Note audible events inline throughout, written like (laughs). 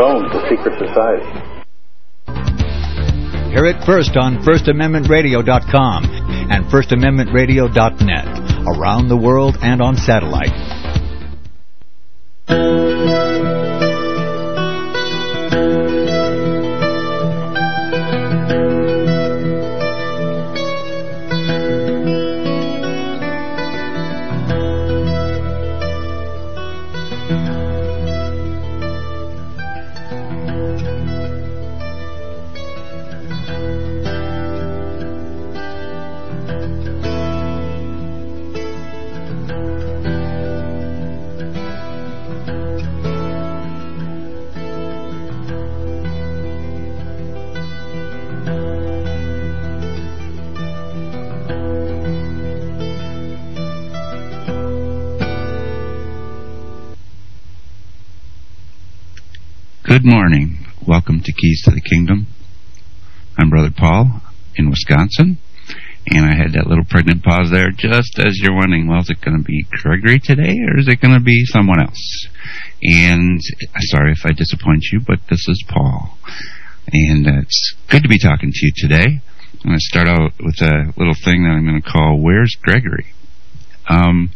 own, the secret society. Hear it first on FirstAmendmentRadio.com and FirstAmendmentRadio.net. Around the world and on satellite. Good morning. Welcome to Keys to the Kingdom. I'm Brother Paul in Wisconsin, and I had that little pregnant pause there just as you're wondering, well, is it going to be Gregory today or is it going to be someone else? And sorry if I disappoint you, but this is Paul. And uh, it's good to be talking to you today. I'm going to start out with a little thing that I'm going to call Where's Gregory? Um,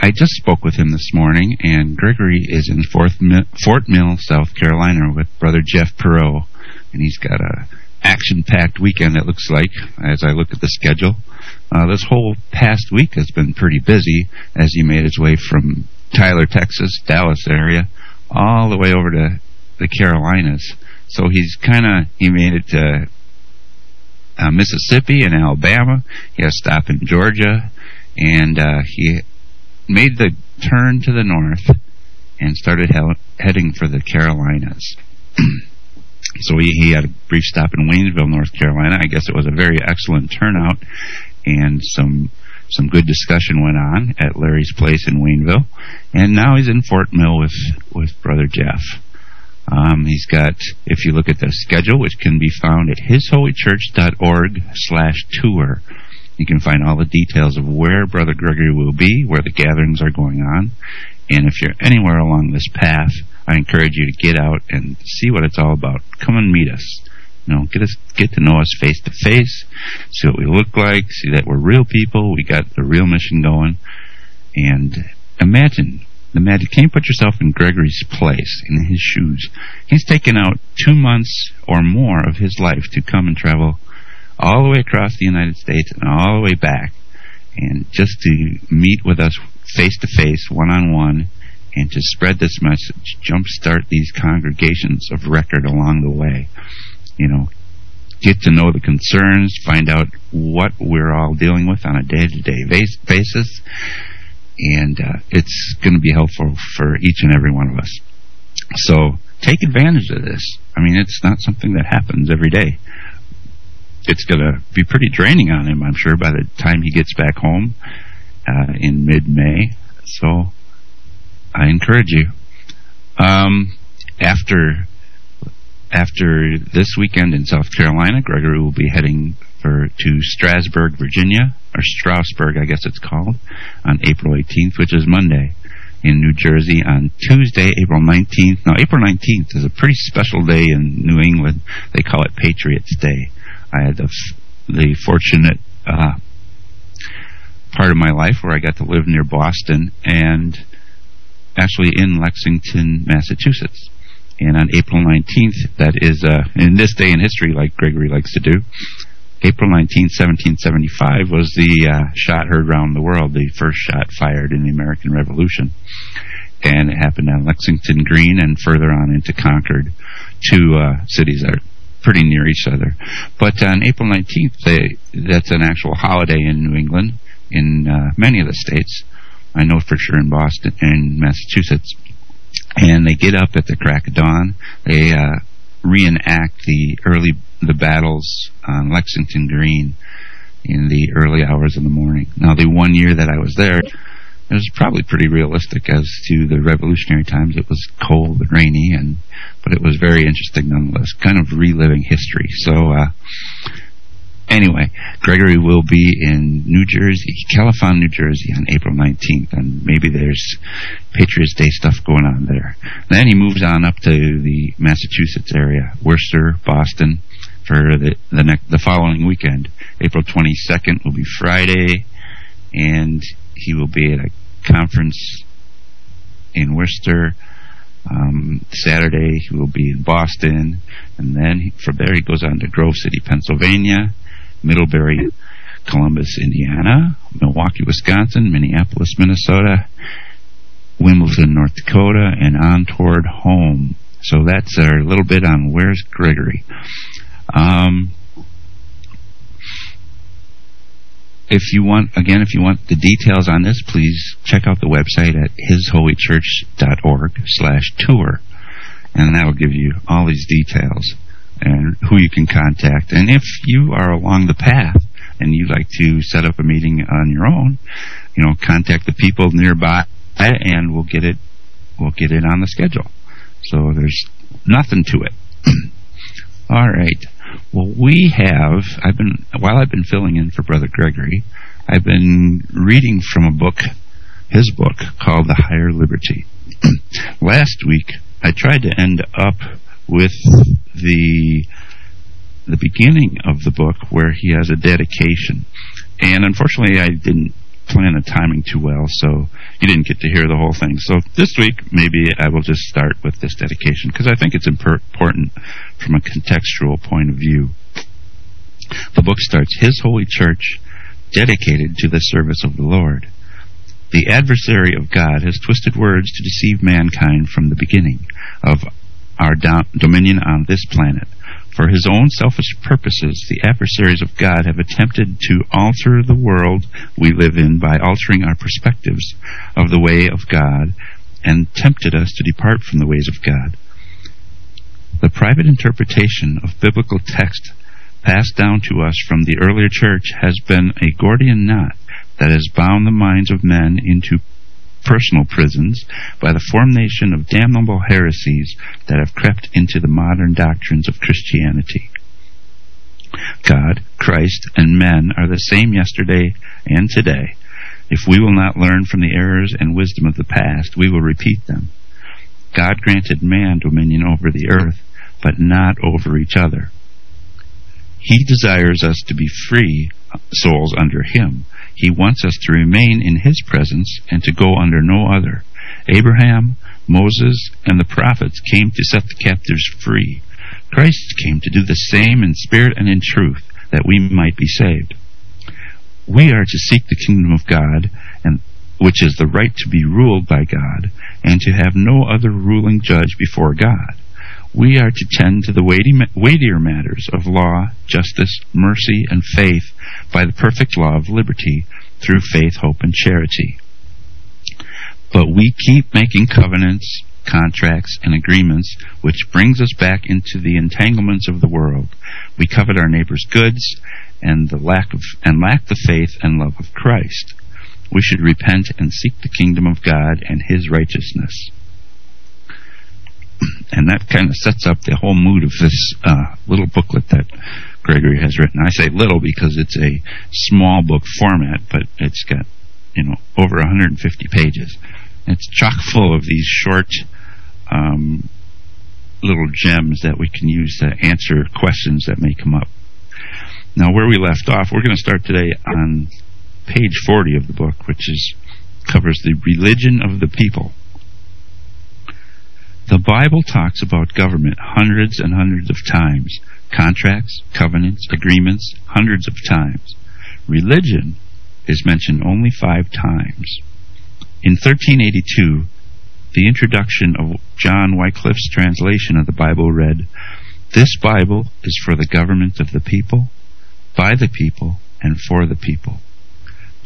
I just spoke with him this morning, and Gregory is in Fort Mill, South Carolina, with Brother Jeff Perot, and he's got a action-packed weekend. It looks like as I look at the schedule. Uh, this whole past week has been pretty busy as he made his way from Tyler, Texas, Dallas area, all the way over to the Carolinas. So he's kind of he made it to uh, Mississippi and Alabama. He has stop in Georgia, and uh, he made the turn to the north and started he- heading for the Carolinas. (clears throat) so he, he had a brief stop in Waynesville, North Carolina. I guess it was a very excellent turnout, and some some good discussion went on at Larry's place in Waynesville. And now he's in Fort Mill with with Brother Jeff. Um, he's got, if you look at the schedule, which can be found at hisholychurch.org slash tour, you can find all the details of where Brother Gregory will be, where the gatherings are going on. And if you're anywhere along this path, I encourage you to get out and see what it's all about. Come and meet us. You know, get us get to know us face to face, see what we look like, see that we're real people, we got the real mission going. And imagine Imagine, can you put yourself in Gregory's place, in his shoes? He's taken out two months or more of his life to come and travel all the way across the United States and all the way back, and just to meet with us face to face, one on one, and to spread this message, jumpstart these congregations of record along the way. You know, get to know the concerns, find out what we're all dealing with on a day to day basis and uh, it's going to be helpful for each and every one of us. So take advantage of this. I mean, it's not something that happens every day. It's going to be pretty draining on him, I'm sure, by the time he gets back home uh, in mid-May. So I encourage you. Um, after after this weekend in South Carolina, Gregory will be heading for to Strasburg, Virginia, or Strasburg, I guess it's called, on April 18th, which is Monday, in New Jersey on Tuesday, April 19th. Now, April 19th is a pretty special day in New England. They call it Patriots Day. I had the the fortunate uh, part of my life where I got to live near Boston and actually in Lexington, Massachusetts. And on April 19th, that is uh, in this day in history, like Gregory likes to do, April 19, 1775 was the uh, shot heard around the world, the first shot fired in the American Revolution. And it happened on Lexington Green and further on into Concord, two uh, cities that are pretty near each other. But on April 19th, they, that's an actual holiday in New England, in uh, many of the states. I know for sure in Boston and Massachusetts. And they get up at the crack of dawn. They uh, reenact the early the battles on Lexington Green in the early hours of the morning. Now, the one year that I was there, it was probably pretty realistic as to the revolutionary times. It was cold and rainy, and but it was very interesting nonetheless, kind of reliving history. So, uh, anyway, Gregory will be in New Jersey, Califon, New Jersey on April 19th, and maybe there's Patriots Day stuff going on there. Then he moves on up to the Massachusetts area, Worcester, Boston, for the the, the following weekend. April 22nd will be Friday, and he will be at a conference in Worcester. Um, Saturday he will be in Boston, and then he, from there he goes on to Grove City, Pennsylvania, Middlebury, Columbus, Indiana, Milwaukee, Wisconsin, Minneapolis, Minnesota, Wimbledon, North Dakota, and on toward home. So that's a little bit on where's Gregory. Um, if you want, again, if you want the details on this, please check out the website at hisholychurch.org slash tour. And that will give you all these details and who you can contact. And if you are along the path and you'd like to set up a meeting on your own, you know, contact the people nearby and we'll get it, we'll get it on the schedule. So there's nothing to it. (clears throat) all right. Well, we have, I've been, while I've been filling in for Brother Gregory, I've been reading from a book, his book, called The Higher Liberty. (clears throat) Last week, I tried to end up with the the beginning of the book where he has a dedication. And unfortunately, I didn't plan the timing too well, so you didn't get to hear the whole thing. So this week, maybe I will just start with this dedication because I think it's important from a contextual point of view. The book starts His Holy Church, dedicated to the service of the Lord. The adversary of God has twisted words to deceive mankind from the beginning of our do- dominion on this planet. For his own selfish purposes, the adversaries of God have attempted to alter the world we live in by altering our perspectives of the way of God and tempted us to depart from the ways of God. The private interpretation of biblical text passed down to us from the earlier church has been a Gordian knot that has bound the minds of men into personal prisons by the formation of damnable heresies that have crept into the modern doctrines of Christianity. God, Christ, and men are the same yesterday and today. If we will not learn from the errors and wisdom of the past, we will repeat them. God granted man dominion over the earth, but not over each other. He desires us to be free souls under Him, he wants us to remain in His presence and to go under no other. Abraham, Moses, and the prophets came to set the captives free. Christ came to do the same in spirit and in truth, that we might be saved. We are to seek the kingdom of God, and which is the right to be ruled by God, and to have no other ruling judge before God we are to tend to the weighty, weightier matters of law, justice, mercy, and faith by the perfect law of liberty through faith, hope, and charity. But we keep making covenants, contracts, and agreements, which brings us back into the entanglements of the world. We covet our neighbor's goods and the lack of and lack the faith and love of Christ. We should repent and seek the kingdom of God and his righteousness and that kind of sets up the whole mood of this uh, little booklet that Gregory has written. I say little because it's a small book format, but it's got you know over 150 pages. It's chock full of these short um, little gems that we can use to answer questions that may come up. Now, where we left off, we're going to start today on page 40 of the book, which is covers the religion of the people. The Bible talks about government hundreds and hundreds of times. Contracts, covenants, agreements, hundreds of times. Religion is mentioned only five times. In 1382, the introduction of John Wycliffe's translation of the Bible read, This Bible is for the government of the people, by the people, and for the people.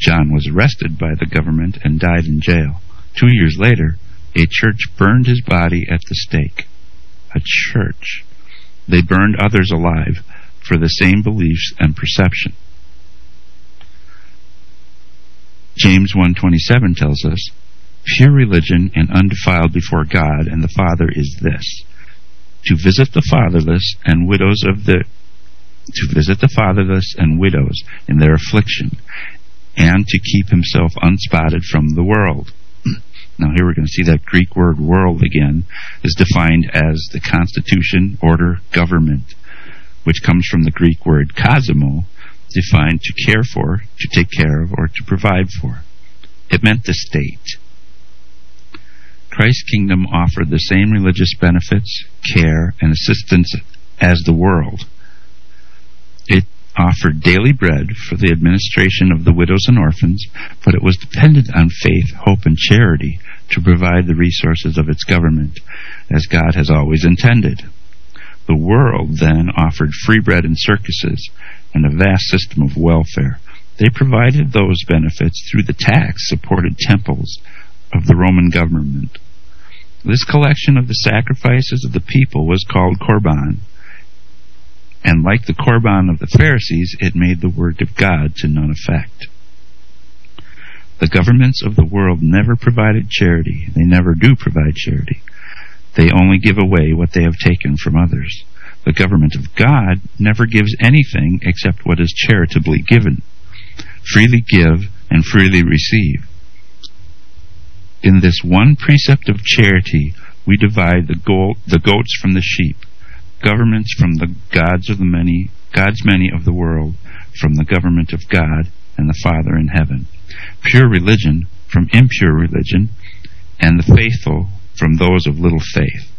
John was arrested by the government and died in jail. Two years later, a church burned his body at the stake. A church. They burned others alive for the same beliefs and perception. James 1:27 tells us, "Pure religion and undefiled before God and the Father is this: to visit the fatherless and widows of the to visit the fatherless and widows in their affliction, and to keep himself unspotted from the world. Now, here we're going to see that Greek word world again is defined as the constitution, order, government, which comes from the Greek word kosmo, defined to care for, to take care of, or to provide for. It meant the state. Christ's kingdom offered the same religious benefits, care, and assistance as the world. It offered daily bread for the administration of the widows and orphans, but it was dependent on faith, hope, and charity to provide the resources of its government, as God has always intended. The world then offered free bread and circuses and a vast system of welfare. They provided those benefits through the tax supported temples of the Roman government. This collection of the sacrifices of the people was called Korban, and like the Korban of the Pharisees, it made the word of God to none effect. The governments of the world never provided charity. They never do provide charity. They only give away what they have taken from others. The government of God never gives anything except what is charitably given. Freely give and freely receive. In this one precept of charity, we divide the, go- the goats from the sheep, governments from the gods of the many, gods many of the world, from the government of God and the Father in heaven, pure religion from impure religion, and the faithful from those of little faith.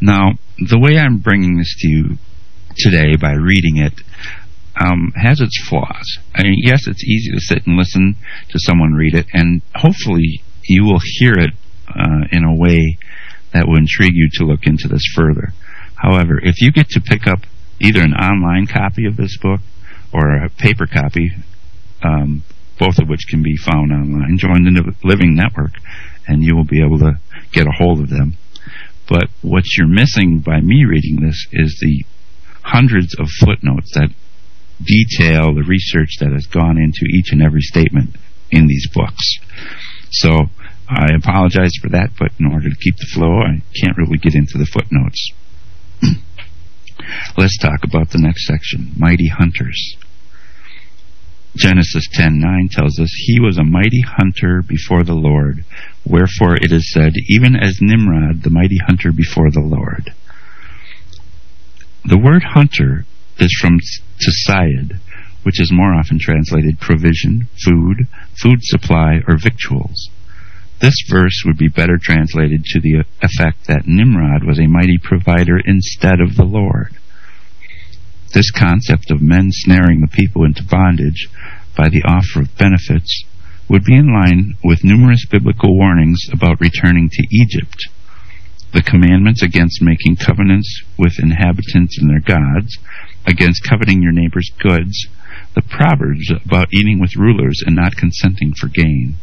Now, the way I'm bringing this to you today by reading it um, has its flaws. I mean, yes, it's easy to sit and listen to someone read it, and hopefully you will hear it uh, in a way that will intrigue you to look into this further. However, if you get to pick up either an online copy of this book or a paper copy, um, both of which can be found online, join the Living Network, and you will be able to get a hold of them. But what you're missing by me reading this is the hundreds of footnotes that detail the research that has gone into each and every statement in these books. So I apologize for that, but in order to keep the flow, I can't really get into the footnotes. (clears throat) Let's talk about the next section mighty hunters. Genesis 10:9 tells us he was a mighty hunter before the Lord. Wherefore it is said, even as Nimrod, the mighty hunter before the Lord. The word hunter is from tsayid, which is more often translated provision, food, food supply, or victuals. This verse would be better translated to the effect that Nimrod was a mighty provider instead of the Lord. This concept of men snaring the people into bondage by the offer of benefits would be in line with numerous biblical warnings about returning to Egypt. The commandments against making covenants with inhabitants and their gods, against coveting your neighbor's goods, the proverbs about eating with rulers and not consenting for gain,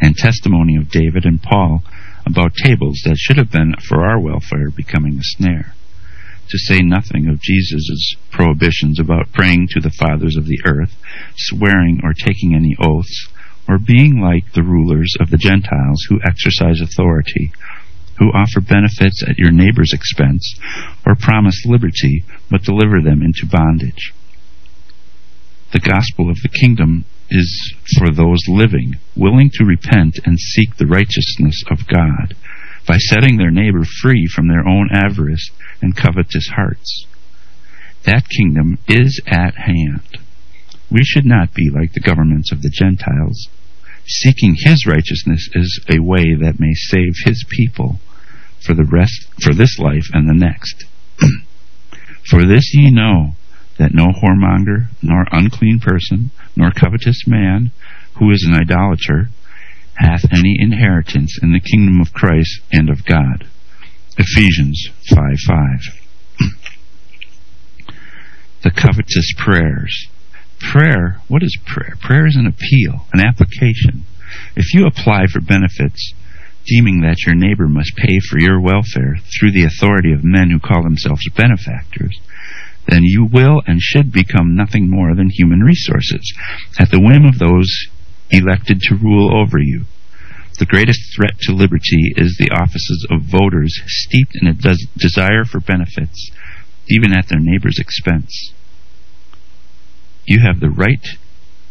and testimony of David and Paul about tables that should have been for our welfare becoming a snare to say nothing of Jesus' prohibitions about praying to the fathers of the earth, swearing or taking any oaths, or being like the rulers of the Gentiles who exercise authority, who offer benefits at your neighbor's expense, or promise liberty but deliver them into bondage. The gospel of the kingdom is for those living, willing to repent and seek the righteousness of God by setting their neighbor free from their own avarice and covetous hearts. That kingdom is at hand. We should not be like the governments of the Gentiles. Seeking his righteousness is a way that may save his people for the rest for this life and the next. (clears throat) for this ye know that no whoremonger, nor unclean person, nor covetous man, who is an idolater, hath any inheritance in the kingdom of Christ and of God. Ephesians 5 5. (clears throat) the covetous prayers. Prayer, what is prayer? Prayer is an appeal, an application. If you apply for benefits, deeming that your neighbor must pay for your welfare through the authority of men who call themselves benefactors, then you will and should become nothing more than human resources, at the whim of those elected to rule over you. The greatest threat to liberty is the offices of voters steeped in a des- desire for benefits even at their neighbor's expense. You have the right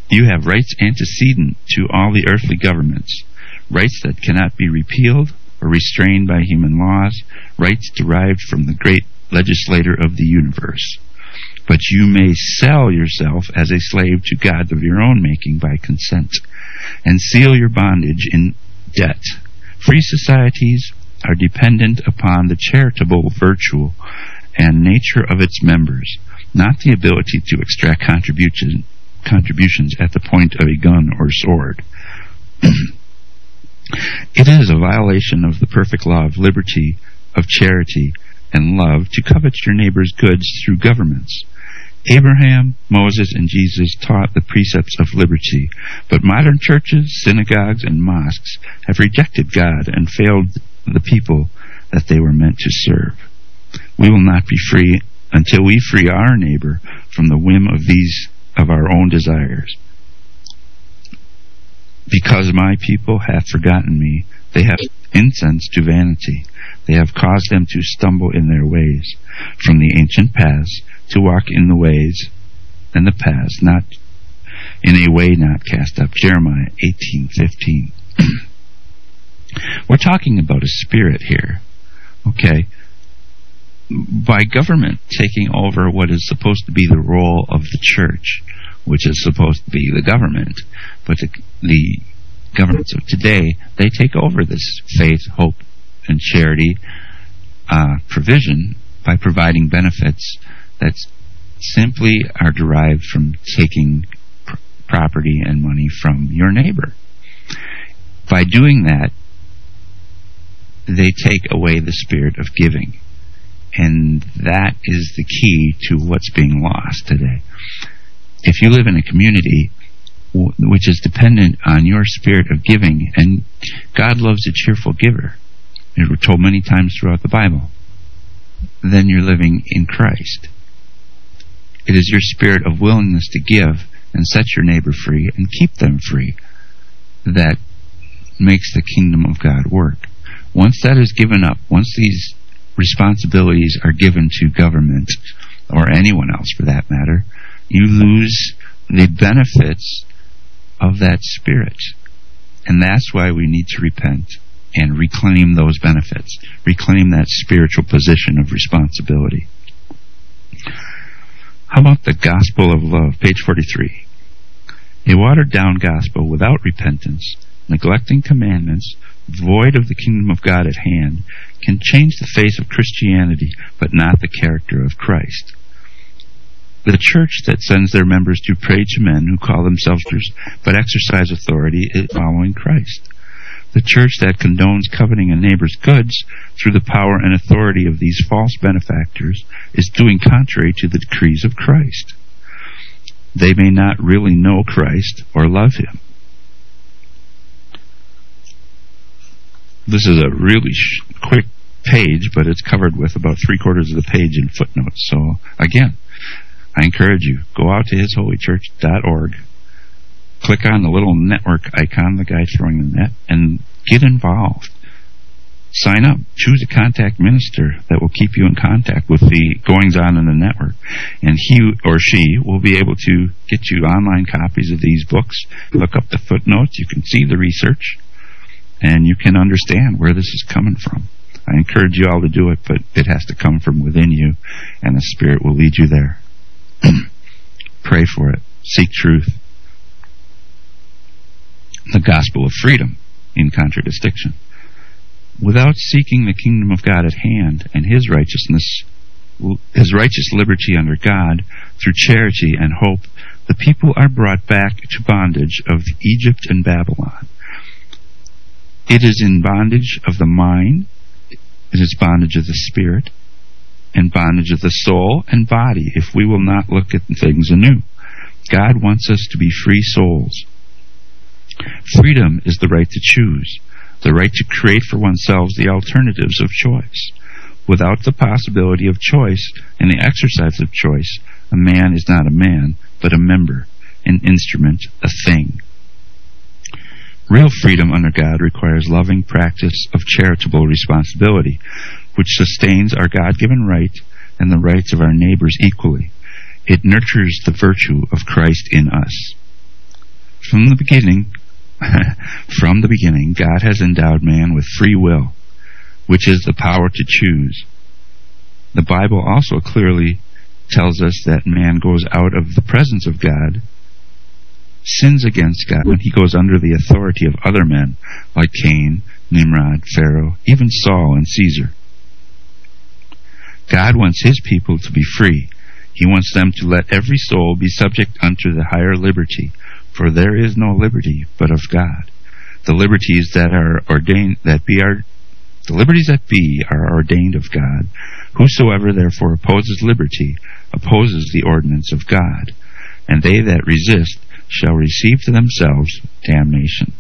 you have rights antecedent to all the earthly governments, rights that cannot be repealed or restrained by human laws, rights derived from the great legislator of the universe. But you may sell yourself as a slave to God of your own making by consent, and seal your bondage in debt. Free societies are dependent upon the charitable virtue and nature of its members, not the ability to extract contribution, contributions at the point of a gun or sword. (clears throat) it is a violation of the perfect law of liberty, of charity, and love to covet your neighbor's goods through governments. Abraham, Moses, and Jesus taught the precepts of liberty, but modern churches, synagogues, and mosques have rejected God and failed the people that they were meant to serve. We will not be free until we free our neighbor from the whim of these of our own desires. Because my people have forgotten me, they have incense to vanity. They have caused them to stumble in their ways, from the ancient paths to walk in the ways and the paths, not in a way not cast up. Jeremiah eighteen fifteen. (clears throat) We're talking about a spirit here. Okay. By government taking over what is supposed to be the role of the church, which is supposed to be the government, but the, the governments of today, they take over this faith, hope, and charity uh, provision by providing benefits that simply are derived from taking pr- property and money from your neighbor. By doing that, they take away the spirit of giving. And that is the key to what's being lost today. If you live in a community which is dependent on your spirit of giving, and God loves a cheerful giver, as we're told many times throughout the Bible, then you're living in Christ. It is your spirit of willingness to give and set your neighbor free and keep them free that makes the kingdom of God work. Once that is given up, once these responsibilities are given to government, or anyone else for that matter, you lose the benefits of that spirit. And that's why we need to repent and reclaim those benefits, reclaim that spiritual position of responsibility. How about the gospel of love? Page 43. A watered down gospel without repentance, neglecting commandments, void of the kingdom of God at hand, can change the face of Christianity, but not the character of Christ. The church that sends their members to pray to men who call themselves but exercise authority is following Christ. The church that condones coveting a neighbor's goods through the power and authority of these false benefactors is doing contrary to the decrees of Christ. They may not really know Christ or love Him. This is a really quick page, but it's covered with about three quarters of the page in footnotes. So, again, I encourage you, go out to hisholychurch.org, click on the little network icon, the guy throwing the net, and get involved. Sign up. Choose a contact minister that will keep you in contact with the goings on in the network. And he or she will be able to get you online copies of these books. Look up the footnotes. You can see the research and you can understand where this is coming from. I encourage you all to do it, but it has to come from within you, and the Spirit will lead you there. (clears throat) Pray for it. Seek truth. The gospel of freedom in contradistinction. Without seeking the kingdom of God at hand and His righteousness, His righteous liberty under God, through charity and hope, the people are brought back to bondage of Egypt and Babylon. It is in bondage of the mind, it is bondage of the spirit, and bondage of the soul and body if we will not look at things anew. God wants us to be free souls. Freedom is the right to choose, the right to create for oneself the alternatives of choice. Without the possibility of choice and the exercise of choice, a man is not a man, but a member, an instrument, a thing. Real freedom under God requires loving practice of charitable responsibility, which sustains our God given right and the rights of our neighbors equally. It nurtures the virtue of Christ in us. From the beginning, (laughs) from the beginning, God has endowed man with free will, which is the power to choose. The Bible also clearly tells us that man goes out of the presence of God, sins against God when he goes under the authority of other men like Cain, Nimrod, Pharaoh, even Saul and Caesar. God wants his people to be free. He wants them to let every soul be subject unto the higher liberty, for there is no liberty but of God. The liberties that are ordained that be are the liberties that be are ordained of God. Whosoever therefore opposes liberty opposes the ordinance of God, and they that resist shall receive to themselves damnation.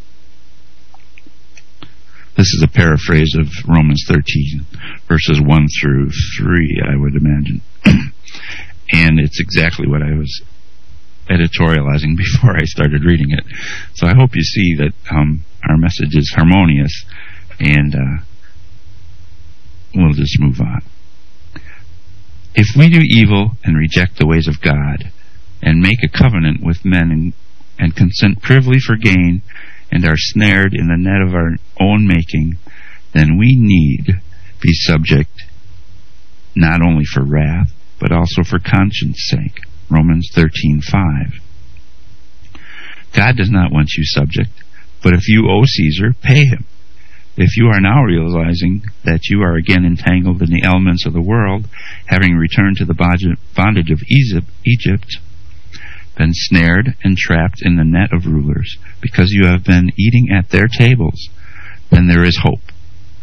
This is a paraphrase of Romans 13, verses 1 through 3, I would imagine. (clears throat) and it's exactly what I was editorializing (laughs) before I started reading it. So I hope you see that um, our message is harmonious, and uh, we'll just move on. If we do evil and reject the ways of God, and make a covenant with men and, and consent privily for gain, and are snared in the net of our own making, then we need be subject not only for wrath, but also for conscience sake. Romans 13:5. God does not want you subject, but if you owe Caesar, pay him. If you are now realizing that you are again entangled in the elements of the world, having returned to the bondage of Egypt, been snared and trapped in the net of rulers, because you have been eating at their tables, then there is hope,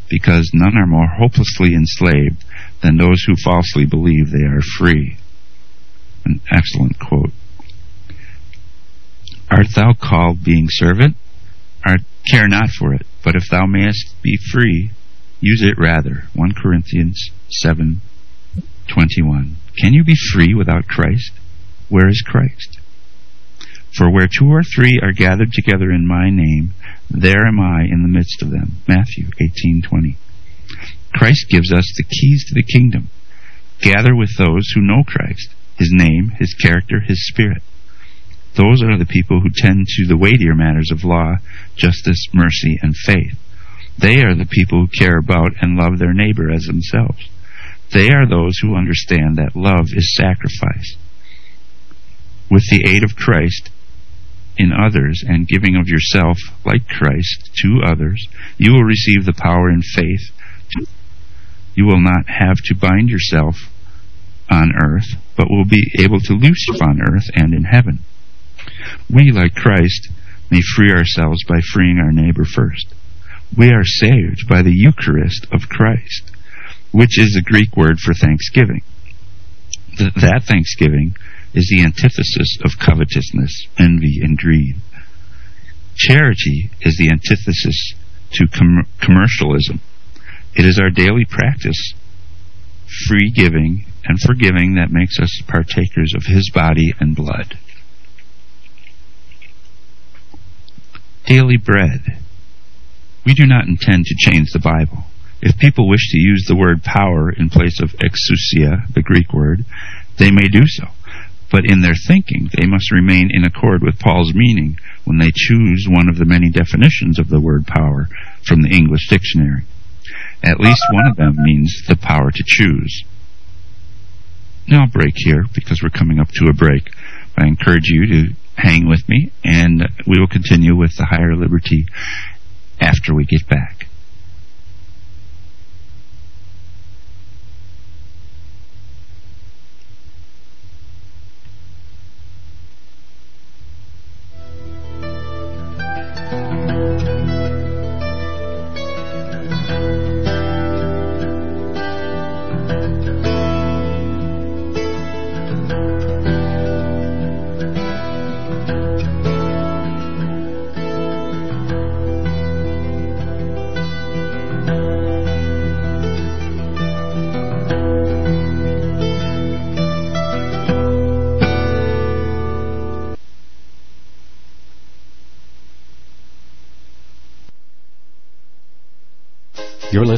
because none are more hopelessly enslaved than those who falsely believe they are free. An excellent quote. Art thou called being servant? Art, care not for it, but if thou mayest be free, use it rather. 1 Corinthians 7:21. Can you be free without Christ? Where is Christ? For where two or three are gathered together in my name, there am I in the midst of them. Matthew 18:20. Christ gives us the keys to the kingdom. Gather with those who know Christ, his name, his character, his spirit. Those are the people who tend to the weightier matters of law, justice, mercy, and faith. They are the people who care about and love their neighbor as themselves. They are those who understand that love is sacrifice. With the aid of Christ, in others and giving of yourself, like Christ, to others, you will receive the power in faith. You will not have to bind yourself on earth, but will be able to loose on earth and in heaven. We, like Christ, may free ourselves by freeing our neighbor first. We are saved by the Eucharist of Christ, which is the Greek word for thanksgiving. Th- that thanksgiving is the antithesis of covetousness, envy, and greed. Charity is the antithesis to com- commercialism. It is our daily practice, free giving and forgiving, that makes us partakers of His body and blood. Daily bread. We do not intend to change the Bible. If people wish to use the word power in place of exousia, the Greek word, they may do so. But in their thinking, they must remain in accord with Paul's meaning when they choose one of the many definitions of the word power from the English dictionary. At least one of them means the power to choose. Now I'll break here because we're coming up to a break. I encourage you to hang with me and we will continue with the higher liberty after we get back.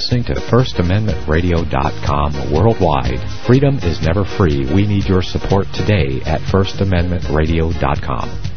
Listening to FirstAmendmentRadio.com worldwide. Freedom is never free. We need your support today at FirstAmendmentRadio.com.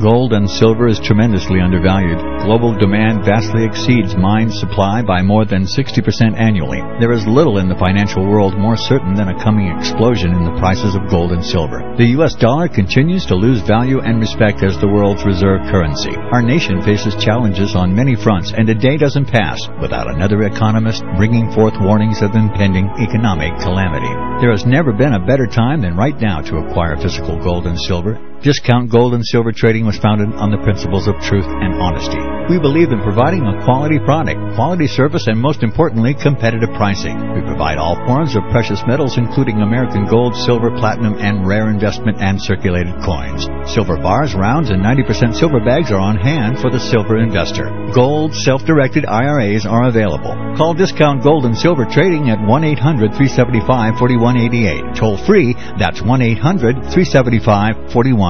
Gold and silver is tremendously undervalued. Global demand vastly exceeds mine supply by more than 60% annually. There is little in the financial world more certain than a coming explosion in the prices of gold and silver. The US dollar continues to lose value and respect as the world's reserve currency. Our nation faces challenges on many fronts, and a day doesn't pass without another economist bringing forth warnings of impending economic calamity. There has never been a better time than right now to acquire physical gold and silver. Discount Gold and Silver Trading was founded on the principles of truth and honesty. We believe in providing a quality product, quality service, and most importantly, competitive pricing. We provide all forms of precious metals, including American gold, silver, platinum, and rare investment and circulated coins. Silver bars, rounds, and 90% silver bags are on hand for the silver investor. Gold self-directed IRAs are available. Call Discount Gold and Silver Trading at 1-800-375-4188. Toll free, that's 1-800-375-4188.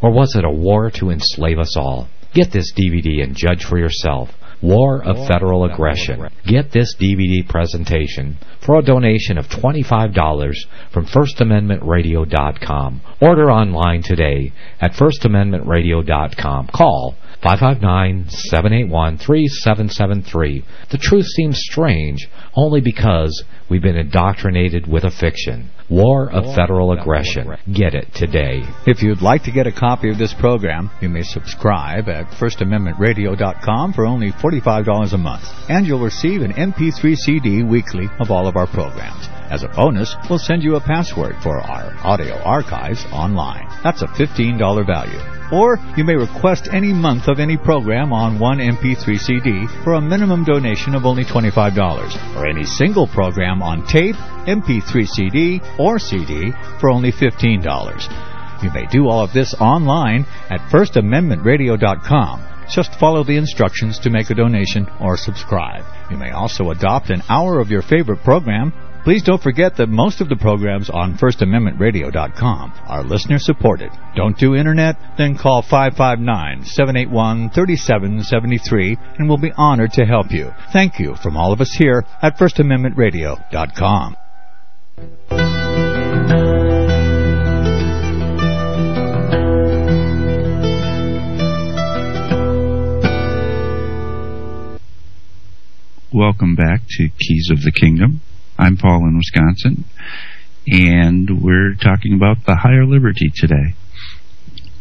Or was it a war to enslave us all? Get this DVD and judge for yourself. War of Federal Aggression. Get this DVD presentation for a donation of $25 from FirstAmendmentRadio.com. Order online today at FirstAmendmentRadio.com. Call 559-781-3773. The truth seems strange only because we've been indoctrinated with a fiction. War of Federal Aggression. Get it today. If you'd like to get a copy of this program, you may subscribe at FirstAmendmentRadio.com for only $45 a month, and you'll receive an MP3 CD weekly of all of our programs. As a bonus, we'll send you a password for our audio archives online. That's a $15 value. Or you may request any month of any program on one MP3 CD for a minimum donation of only $25, or any single program on tape, MP3 CD, or CD for only $15. You may do all of this online at FirstAmendmentRadio.com. Just follow the instructions to make a donation or subscribe. You may also adopt an hour of your favorite program Please don't forget that most of the programs on FirstAmendmentRadio.com are listener-supported. Don't do Internet? Then call 559-781-3773 and we'll be honored to help you. Thank you from all of us here at FirstAmendmentRadio.com. Welcome back to Keys of the Kingdom. I'm Paul in Wisconsin, and we're talking about the higher liberty today.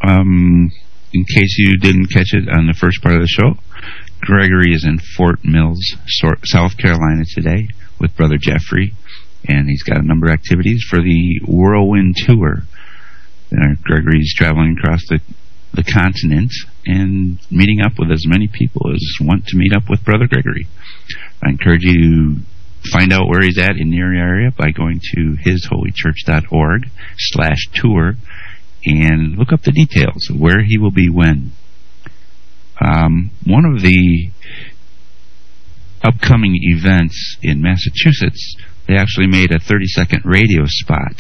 Um, in case you didn't catch it on the first part of the show, Gregory is in Fort Mills, South Carolina today with Brother Jeffrey, and he's got a number of activities for the Whirlwind Tour. Gregory's traveling across the the continent and meeting up with as many people as want to meet up with Brother Gregory. I encourage you find out where he's at in your area by going to hisholychurch.org slash tour and look up the details of where he will be when. Um, one of the upcoming events in Massachusetts, they actually made a 30-second radio spot,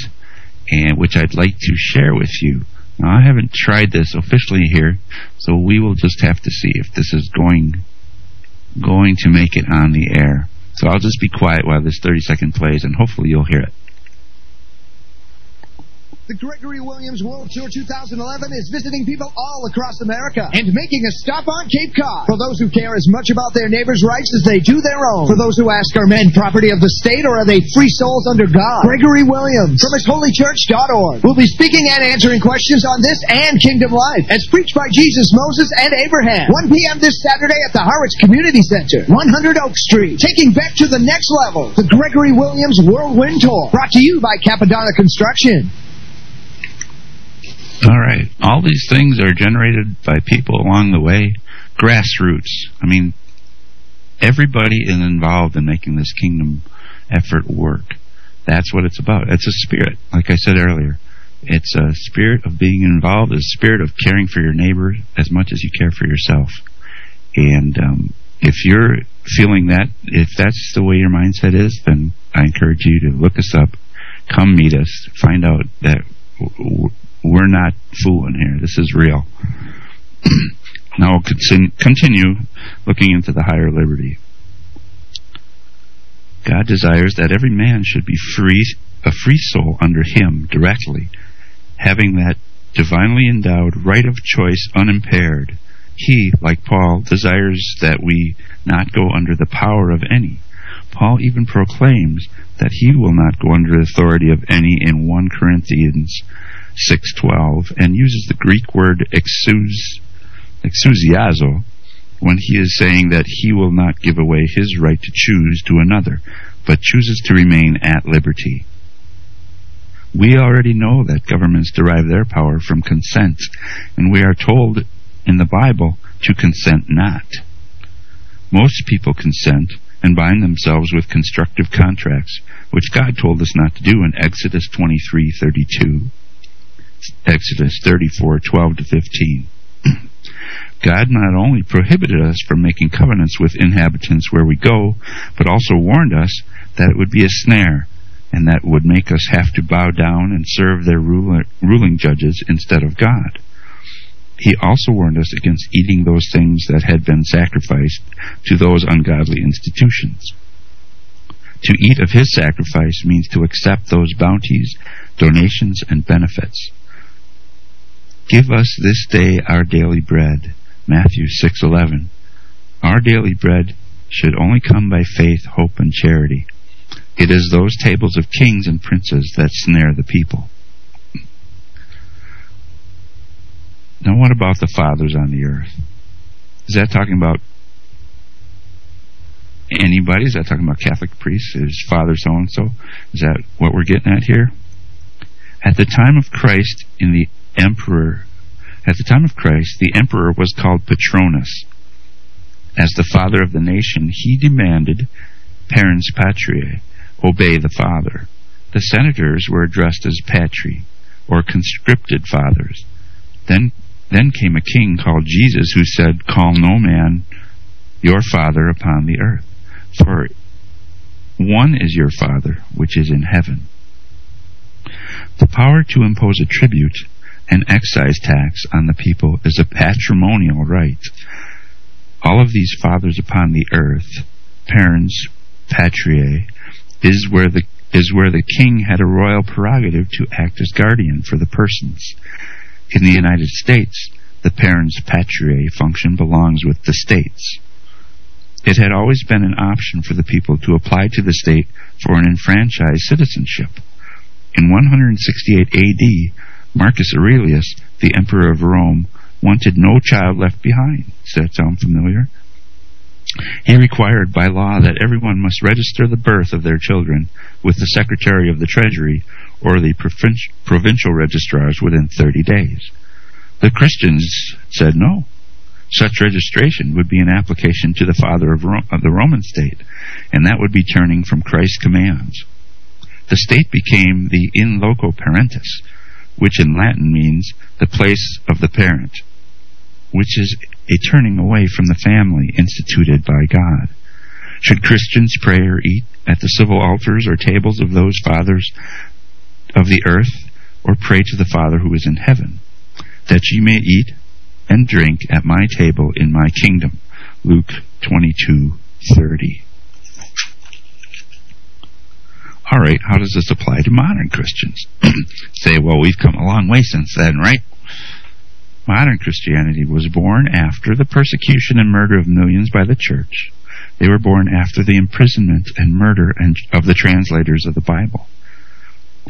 and which I'd like to share with you. Now, I haven't tried this officially here, so we will just have to see if this is going going to make it on the air. So I'll just be quiet while this 30 second plays, and hopefully you'll hear it. The Gregory Williams World Tour 2011 is visiting people all across America and making a stop on Cape Cod. For those who care as much about their neighbors' rights as they do their own. For those who ask, are men property of the state or are they free souls under God? Gregory Williams from hisholychurch.org will be speaking and answering questions on this and Kingdom Life as preached by Jesus, Moses, and Abraham. 1 p.m. this Saturday at the Harwich Community Center, 100 Oak Street. Taking back to the next level, the Gregory Williams Whirlwind Tour. Brought to you by Capadonna Construction. All right. All these things are generated by people along the way. Grassroots. I mean, everybody is involved in making this kingdom effort work. That's what it's about. It's a spirit, like I said earlier. It's a spirit of being involved, a spirit of caring for your neighbor as much as you care for yourself. And um, if you're feeling that, if that's the way your mindset is, then I encourage you to look us up, come meet us, find out that we're not fooling here. This is real. (clears throat) now we'll continue looking into the higher liberty. God desires that every man should be free, a free soul under Him directly, having that divinely endowed right of choice unimpaired. He, like Paul, desires that we not go under the power of any. Paul even proclaims that he will not go under the authority of any in 1 Corinthians 6:12 and uses the Greek word exous, exousiazo when he is saying that he will not give away his right to choose to another, but chooses to remain at liberty. We already know that governments derive their power from consent, and we are told in the Bible to consent not. Most people consent and bind themselves with constructive contracts, which God told us not to do in Exodus 23:32, Exodus 34:12 to 15. (clears throat) God not only prohibited us from making covenants with inhabitants where we go, but also warned us that it would be a snare and that would make us have to bow down and serve their ruler, ruling judges instead of God. He also warned us against eating those things that had been sacrificed to those ungodly institutions. To eat of his sacrifice means to accept those bounties, donations, and benefits. Give us this day our daily bread. Matthew 6:11. Our daily bread should only come by faith, hope, and charity. It is those tables of kings and princes that snare the people. Now, what about the fathers on the earth? Is that talking about anybody? Is that talking about Catholic priests? Is Father so and so? Is that what we're getting at here? At the time of Christ, in the emperor, at the time of Christ, the emperor was called Patronus. As the father of the nation, he demanded parens patriae, obey the father. The senators were addressed as patri, or conscripted fathers. Then then came a king called Jesus who said, Call no man your father upon the earth, for one is your father which is in heaven. The power to impose a tribute and excise tax on the people is a patrimonial right. All of these fathers upon the earth, parents, patriae, is where the is where the king had a royal prerogative to act as guardian for the persons. In the United States, the parens patriae function belongs with the states. It had always been an option for the people to apply to the state for an enfranchised citizenship. In 168 AD, Marcus Aurelius, the emperor of Rome, wanted no child left behind. Does that sound familiar? He required by law that everyone must register the birth of their children with the Secretary of the Treasury or the provincial registrars within 30 days. The Christians said no. Such registration would be an application to the father of, Ro- of the Roman state, and that would be turning from Christ's commands. The state became the in loco parentis, which in Latin means the place of the parent, which is a turning away from the family instituted by God. Should Christians pray or eat at the civil altars or tables of those fathers of the earth, or pray to the Father who is in heaven, that ye may eat and drink at my table in my kingdom. Luke 22:30. All right, how does this apply to modern Christians? (clears throat) Say, well, we've come a long way since then, right? Modern Christianity was born after the persecution and murder of millions by the church. They were born after the imprisonment and murder of the translators of the Bible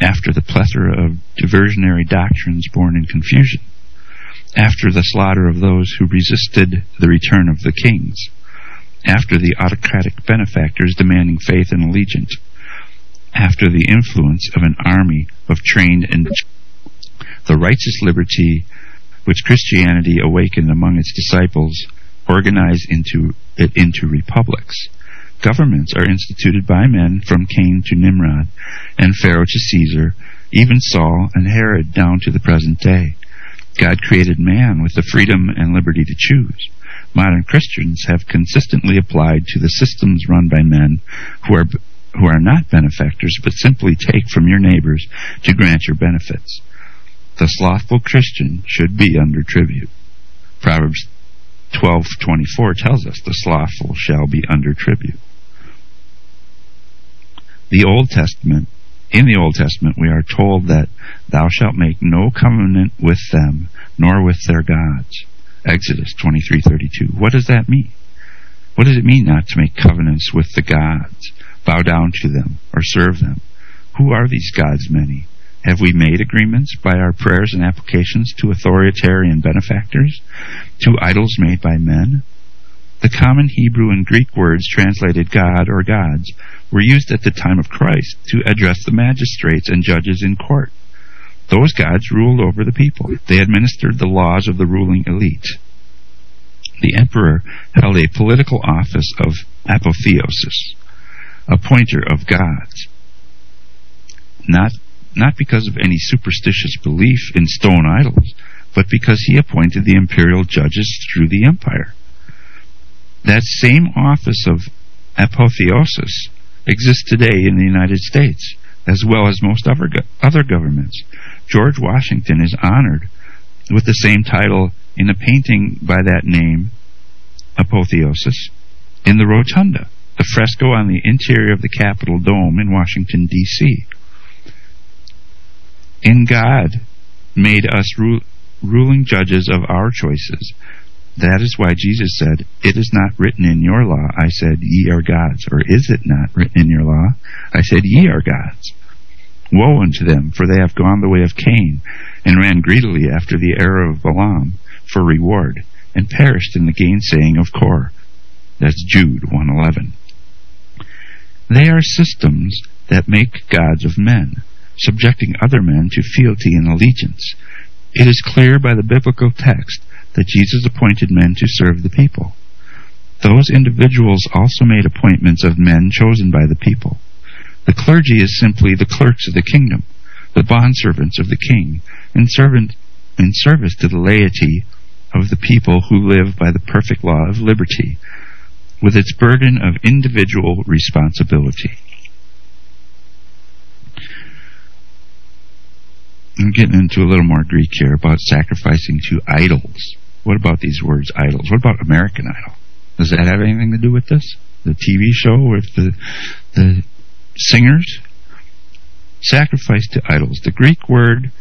after the plethora of diversionary doctrines born in confusion, after the slaughter of those who resisted the return of the kings, after the autocratic benefactors demanding faith and allegiance, after the influence of an army of trained and the righteous liberty which Christianity awakened among its disciples organized into it into republics. Governments are instituted by men from Cain to Nimrod, and Pharaoh to Caesar, even Saul and Herod down to the present day. God created man with the freedom and liberty to choose. Modern Christians have consistently applied to the systems run by men who are who are not benefactors but simply take from your neighbors to grant your benefits. The slothful Christian should be under tribute. Proverbs 12:24 tells us the slothful shall be under tribute. The Old Testament in the Old Testament we are told that thou shalt make no covenant with them nor with their gods. Exodus 23:32. What does that mean? What does it mean not to make covenants with the gods, bow down to them or serve them? Who are these gods many? Have we made agreements by our prayers and applications to authoritarian benefactors, to idols made by men? The common Hebrew and Greek words translated God or gods were used at the time of Christ to address the magistrates and judges in court. Those gods ruled over the people. They administered the laws of the ruling elite. The emperor held a political office of apotheosis, appointer of gods. Not, not because of any superstitious belief in stone idols, but because he appointed the imperial judges through the empire. That same office of apotheosis exists today in the United States, as well as most other, other governments. George Washington is honored with the same title in a painting by that name, Apotheosis, in the Rotunda, fresco on the interior of the Capitol Dome in Washington, D.C. In God made us ru- ruling judges of our choices, that is why Jesus said, It is not written in your law, I said, Ye are gods. Or is it not written in your law? I said, Ye are gods. Woe unto them, for they have gone the way of Cain, and ran greedily after the error of Balaam for reward, and perished in the gainsaying of Core. That's Jude 111. They are systems that make gods of men, subjecting other men to fealty and allegiance. It is clear by the biblical text that Jesus appointed men to serve the people. Those individuals also made appointments of men chosen by the people. The clergy is simply the clerks of the kingdom, the bondservants of the king, in, servant, in service to the laity of the people who live by the perfect law of liberty, with its burden of individual responsibility. I'm getting into a little more Greek here about sacrificing to idols. What about these words, idols? What about American Idol? Does that have anything to do with this? The TV show with the the singers? Sacrifice to idols. The Greek word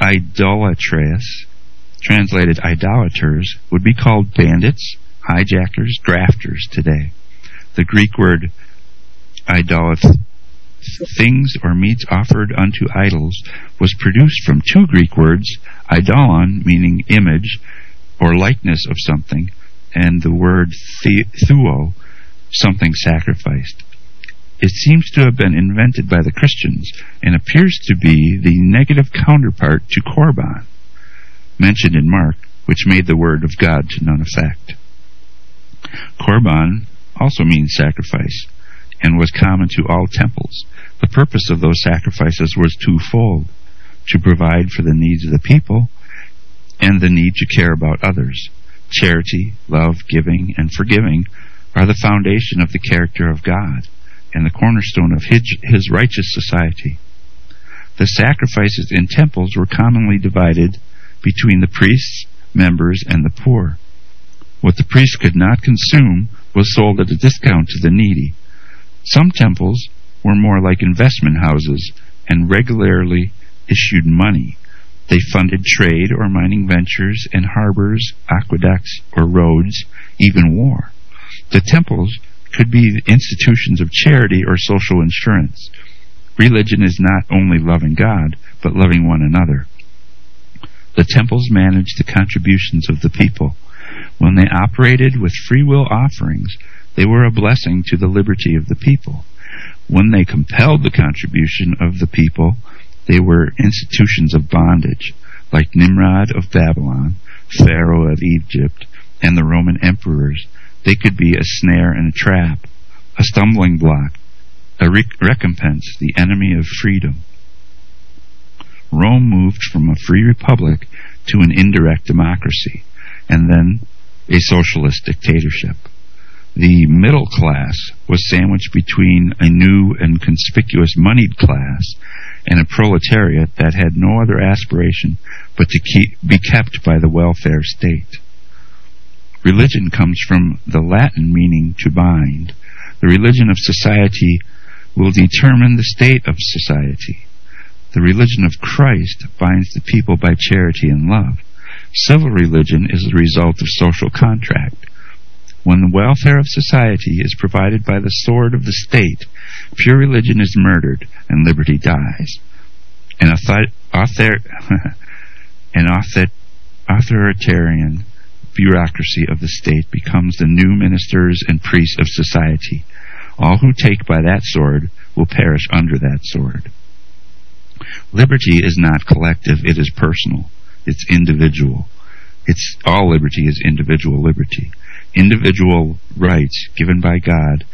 idolatres, translated idolaters, would be called bandits, hijackers, grafters today. The Greek word idolath things or meats offered unto idols was produced from two Greek words, idolon, meaning image or likeness of something, and the word thuo, something sacrificed. It seems to have been invented by the Christians and appears to be the negative counterpart to korban, mentioned in Mark, which made the word of God to none effect. Korban also means sacrifice and was common to all temples. The purpose of those sacrifices was twofold to provide for the needs of the people and the need to care about others. Charity, love, giving, and forgiving are the foundation of the character of God and the cornerstone of his, righteous society. The sacrifices in temples were commonly divided between the priests, members, and the poor. What the priest could not consume was sold at a discount to the needy. Some temples were more like investment houses and regularly issued money. They funded trade or mining ventures and harbors, aqueducts, or roads, even war. The temples could be institutions of charity or social insurance. Religion is not only loving God, but loving one another. The temples managed the contributions of the people. When they operated with free will offerings, they were a blessing to the liberty of the people. When they compelled the contribution of the people, they were institutions of bondage, like Nimrod of Babylon, Pharaoh of Egypt, and the Roman emperors, they could be a snare and a trap, a stumbling block, a recompense, the enemy of freedom. Rome moved from a free republic to an indirect democracy, and then a socialist dictatorship. The middle class was sandwiched between a new and conspicuous moneyed class and a proletariat that had no other aspiration but to keep, be kept by the welfare state. Religion comes from the Latin meaning to bind. The religion of society will determine the state of society. The religion of Christ binds the people by charity and love. Civil religion is the result of social contract. When the welfare of society is provided by the sword of the state, pure religion is murdered and liberty dies. An, author, author, (laughs) an author, authoritarian bureaucracy of the state becomes the new ministers and priests of society. All who take by that sword will perish under that sword. Liberty is not collective, it is personal. It's individual. It's all liberty is individual liberty individual rights given by God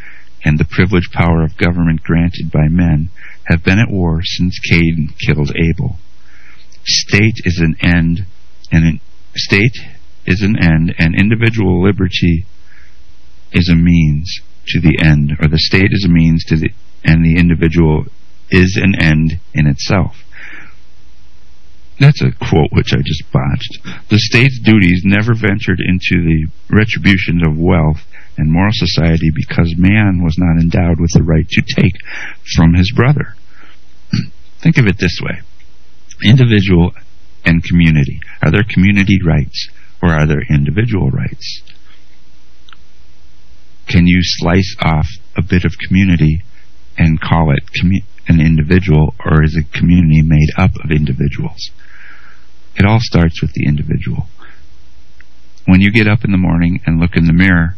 and the privileged power of government granted by men have been at war since Cain killed Abel. State is an end, and state is an end, and individual liberty is a means to the end, or the state is a means to the, and the individual is an end in itself. That's a quote which I just botched. The state's duties never ventured into the retribution of wealth and moral society because man was not endowed with the right to take from his brother. (clears throat) Think of it this way individual and community. Are there community rights or are there individual rights? Can you slice off a bit of community and call it commu- an individual, or is a community made up of individuals? It all starts with the individual. When you get up in the morning and look in the mirror,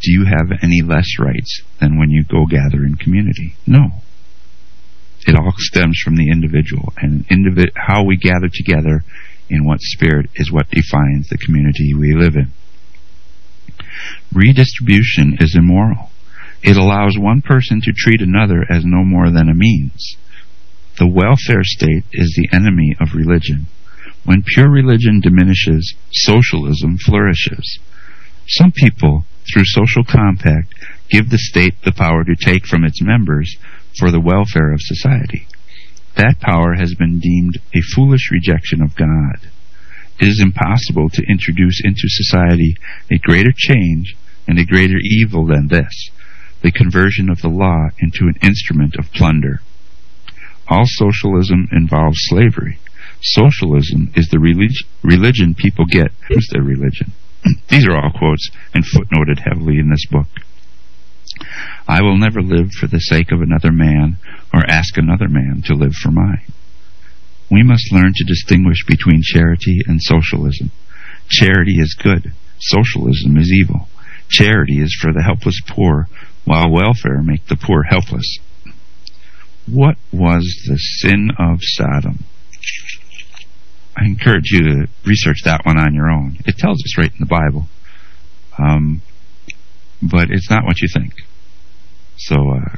do you have any less rights than when you go gather in community? No. It all stems from the individual, and how we gather together in what spirit is what defines the community we live in. Redistribution is immoral. It allows one person to treat another as no more than a means. The welfare state is the enemy of religion. When pure religion diminishes, socialism flourishes. Some people, through social compact, give the state the power to take from its members for the welfare of society. That power has been deemed a foolish rejection of God. It is impossible to introduce into society a greater change and a greater evil than this the conversion of the law into an instrument of plunder. All socialism involves slavery. Socialism is the relig- religion people get. Who's their religion? (clears throat) These are all quotes and footnoted heavily in this book. I will never live for the sake of another man or ask another man to live for mine. We must learn to distinguish between charity and socialism. Charity is good. Socialism is evil. Charity is for the helpless poor, while welfare make the poor helpless. What was the sin of Sodom? I encourage you to research that one on your own. It tells us right in the Bible. Um, but it's not what you think. So uh,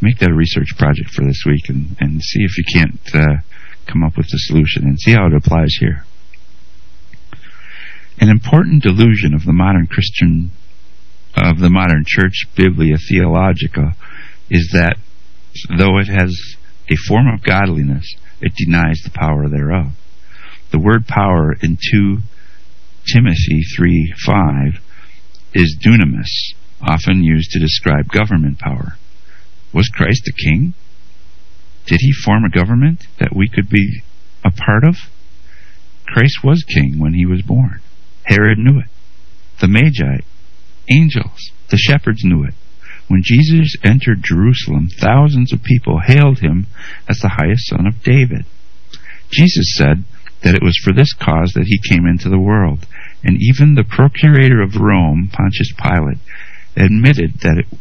make that a research project for this week and, and see if you can't uh, come up with the solution and see how it applies here. An important delusion of the modern Christian, of the modern church Biblia Theologica, is that though it has a form of godliness, it denies the power thereof. The word power in 2 Timothy 3 5 is dunamis, often used to describe government power. Was Christ a king? Did he form a government that we could be a part of? Christ was king when he was born. Herod knew it. The Magi, angels, the shepherds knew it. When Jesus entered Jerusalem, thousands of people hailed him as the highest son of David. Jesus said, that it was for this cause that he came into the world. And even the procurator of Rome, Pontius Pilate, admitted that it,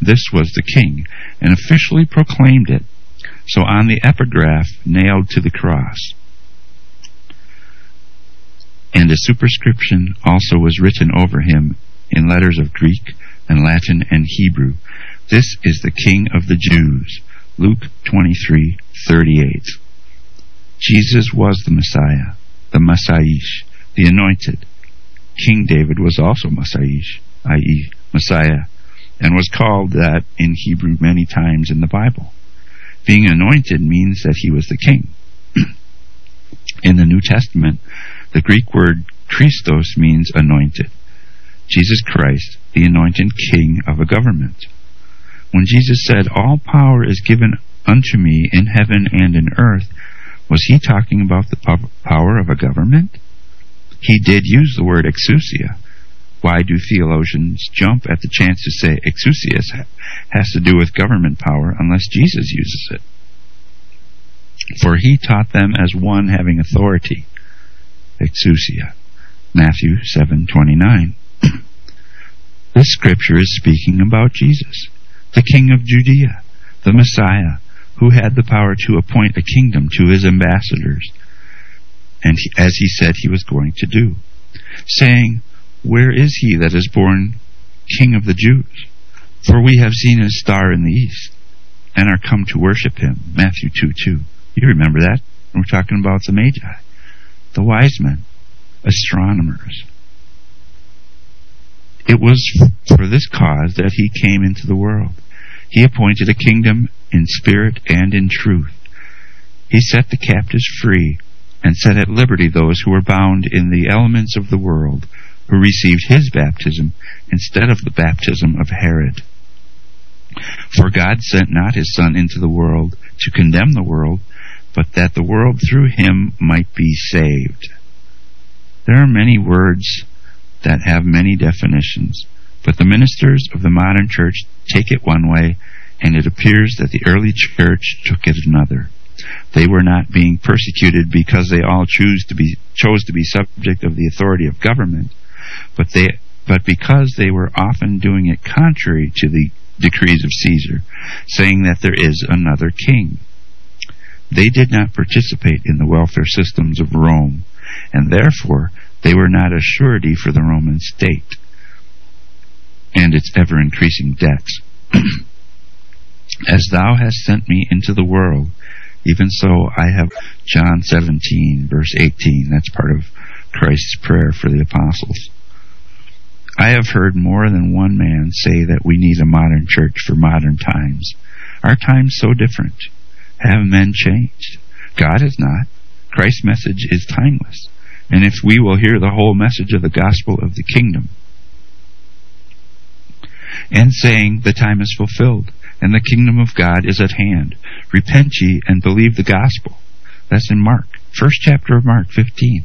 this was the king and officially proclaimed it. So on the epigraph nailed to the cross, And a superscription also was written over him in letters of Greek and Latin and Hebrew. This is the King of the Jews. Luke 23:38. Jesus was the Messiah, the Messiah, the anointed. King David was also Messiah, i.e., Messiah, and was called that in Hebrew many times in the Bible. Being anointed means that he was the king. (clears throat) in the New Testament, the Greek word Christos means anointed. Jesus Christ, the anointed king of a government. When Jesus said, All power is given unto me in heaven and in earth, was he talking about the power of a government? He did use the word exousia. Why do theologians jump at the chance to say exousias has to do with government power unless Jesus uses it? For he taught them as one having authority. Exousia. Matthew 7:29. (clears throat) this scripture is speaking about Jesus, the king of Judea, the Messiah, who had the power to appoint a kingdom to his ambassadors, and he, as he said he was going to do, saying, Where is he that is born King of the Jews? For we have seen his star in the east, and are come to worship him. Matthew 2 2. You remember that? We're talking about the Magi, the wise men, astronomers. It was for this cause that he came into the world. He appointed a kingdom in spirit and in truth. He set the captives free and set at liberty those who were bound in the elements of the world, who received his baptism instead of the baptism of Herod. For God sent not his Son into the world to condemn the world, but that the world through him might be saved. There are many words that have many definitions, but the ministers of the modern church take it one way, and it appears that the early church took it another. They were not being persecuted because they all choose to be chose to be subject of the authority of government, but they but because they were often doing it contrary to the decrees of Caesar, saying that there is another king. They did not participate in the welfare systems of Rome, and therefore they were not a surety for the Roman state and its ever increasing debts. (clears throat) As thou hast sent me into the world, even so I have John 17, verse 18. That's part of Christ's prayer for the apostles. I have heard more than one man say that we need a modern church for modern times. Our time's so different. Have men changed? God has not. Christ's message is timeless. And if we will hear the whole message of the gospel of the kingdom, and saying, The time is fulfilled, and the kingdom of God is at hand. Repent ye and believe the gospel. That's in Mark, first chapter of Mark 15.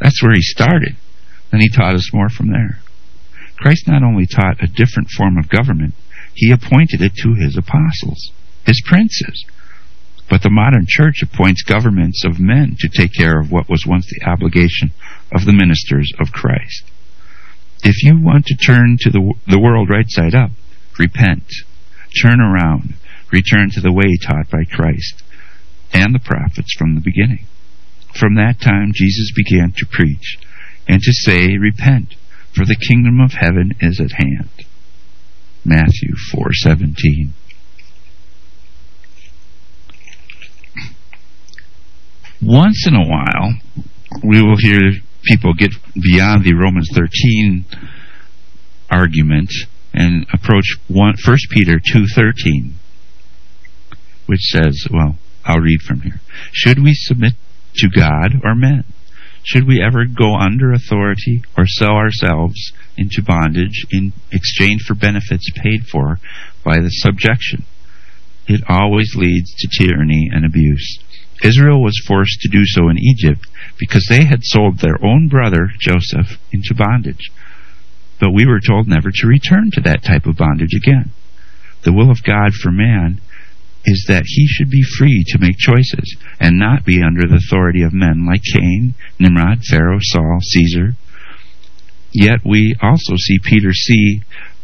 That's where he started. Then he taught us more from there. Christ not only taught a different form of government, he appointed it to his apostles, his princes. But the modern church appoints governments of men to take care of what was once the obligation of the ministers of Christ. If you want to turn to the, the world right side up, repent, turn around, return to the way taught by Christ and the prophets from the beginning. From that time Jesus began to preach and to say, Repent, for the kingdom of heaven is at hand. Matthew 4:17. Once in a while, we will hear people get beyond the Romans 13 argument and approach one, 1 Peter 2.13, which says, well, I'll read from here. Should we submit to God or men? Should we ever go under authority or sell ourselves into bondage in exchange for benefits paid for by the subjection? It always leads to tyranny and abuse. Israel was forced to do so in Egypt because they had sold their own brother, Joseph, into bondage. But we were told never to return to that type of bondage again. The will of God for man is that he should be free to make choices and not be under the authority of men like Cain, Nimrod, Pharaoh, Saul, Caesar. Yet we also see Peter see,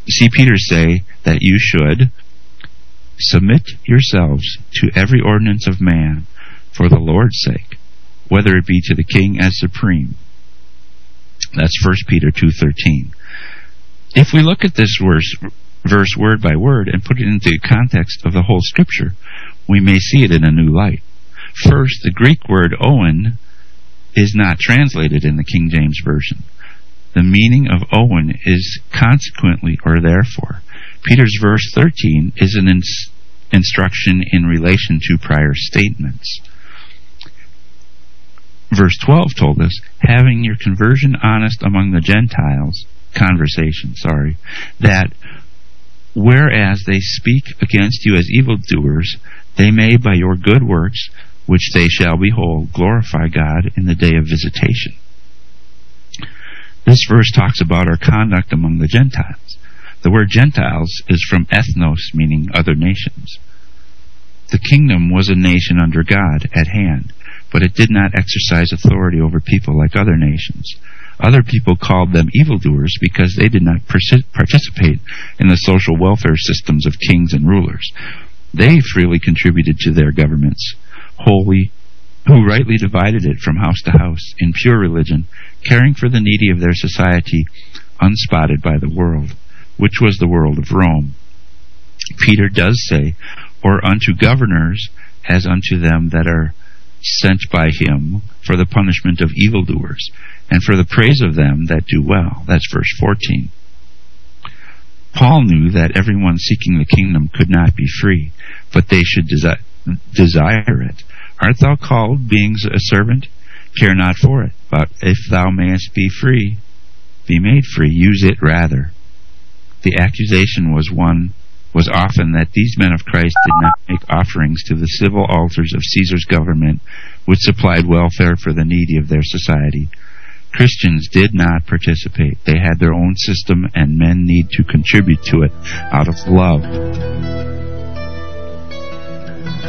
see Peter say that you should submit yourselves to every ordinance of man for the Lord's sake, whether it be to the king as supreme. That's 1 Peter 2.13. If we look at this verse, verse word by word and put it into the context of the whole Scripture, we may see it in a new light. First, the Greek word oun is not translated in the King James Version. The meaning of oun is consequently or therefore. Peter's verse 13 is an ins- instruction in relation to prior statements. Verse 12 told us, having your conversion honest among the Gentiles, conversation, sorry, that whereas they speak against you as evildoers, they may by your good works, which they shall behold, glorify God in the day of visitation. This verse talks about our conduct among the Gentiles. The word Gentiles is from ethnos, meaning other nations. The kingdom was a nation under God at hand, but it did not exercise authority over people like other nations. Other people called them evildoers because they did not participate in the social welfare systems of kings and rulers. They freely contributed to their governments, wholly, who rightly divided it from house to house in pure religion, caring for the needy of their society, unspotted by the world, which was the world of Rome. Peter does say, Or unto governors, as unto them that are sent by him for the punishment of evildoers, and for the praise of them that do well. That's verse 14. Paul knew that everyone seeking the kingdom could not be free, but they should desi- desire it. Art thou called, being a servant? Care not for it, but if thou mayest be free, be made free, use it rather. The accusation was one was often that these men of Christ did not make offerings to the civil altars of Caesar's government, which supplied welfare for the needy of their society. Christians did not participate. They had their own system, and men need to contribute to it out of love.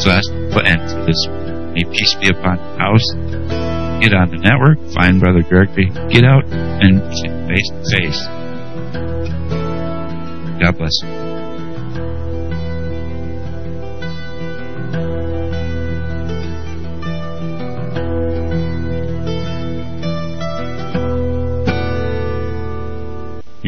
So that's what ends this. May peace be upon the house. Get on the network, find Brother Gregory, get out and face to face. God bless you.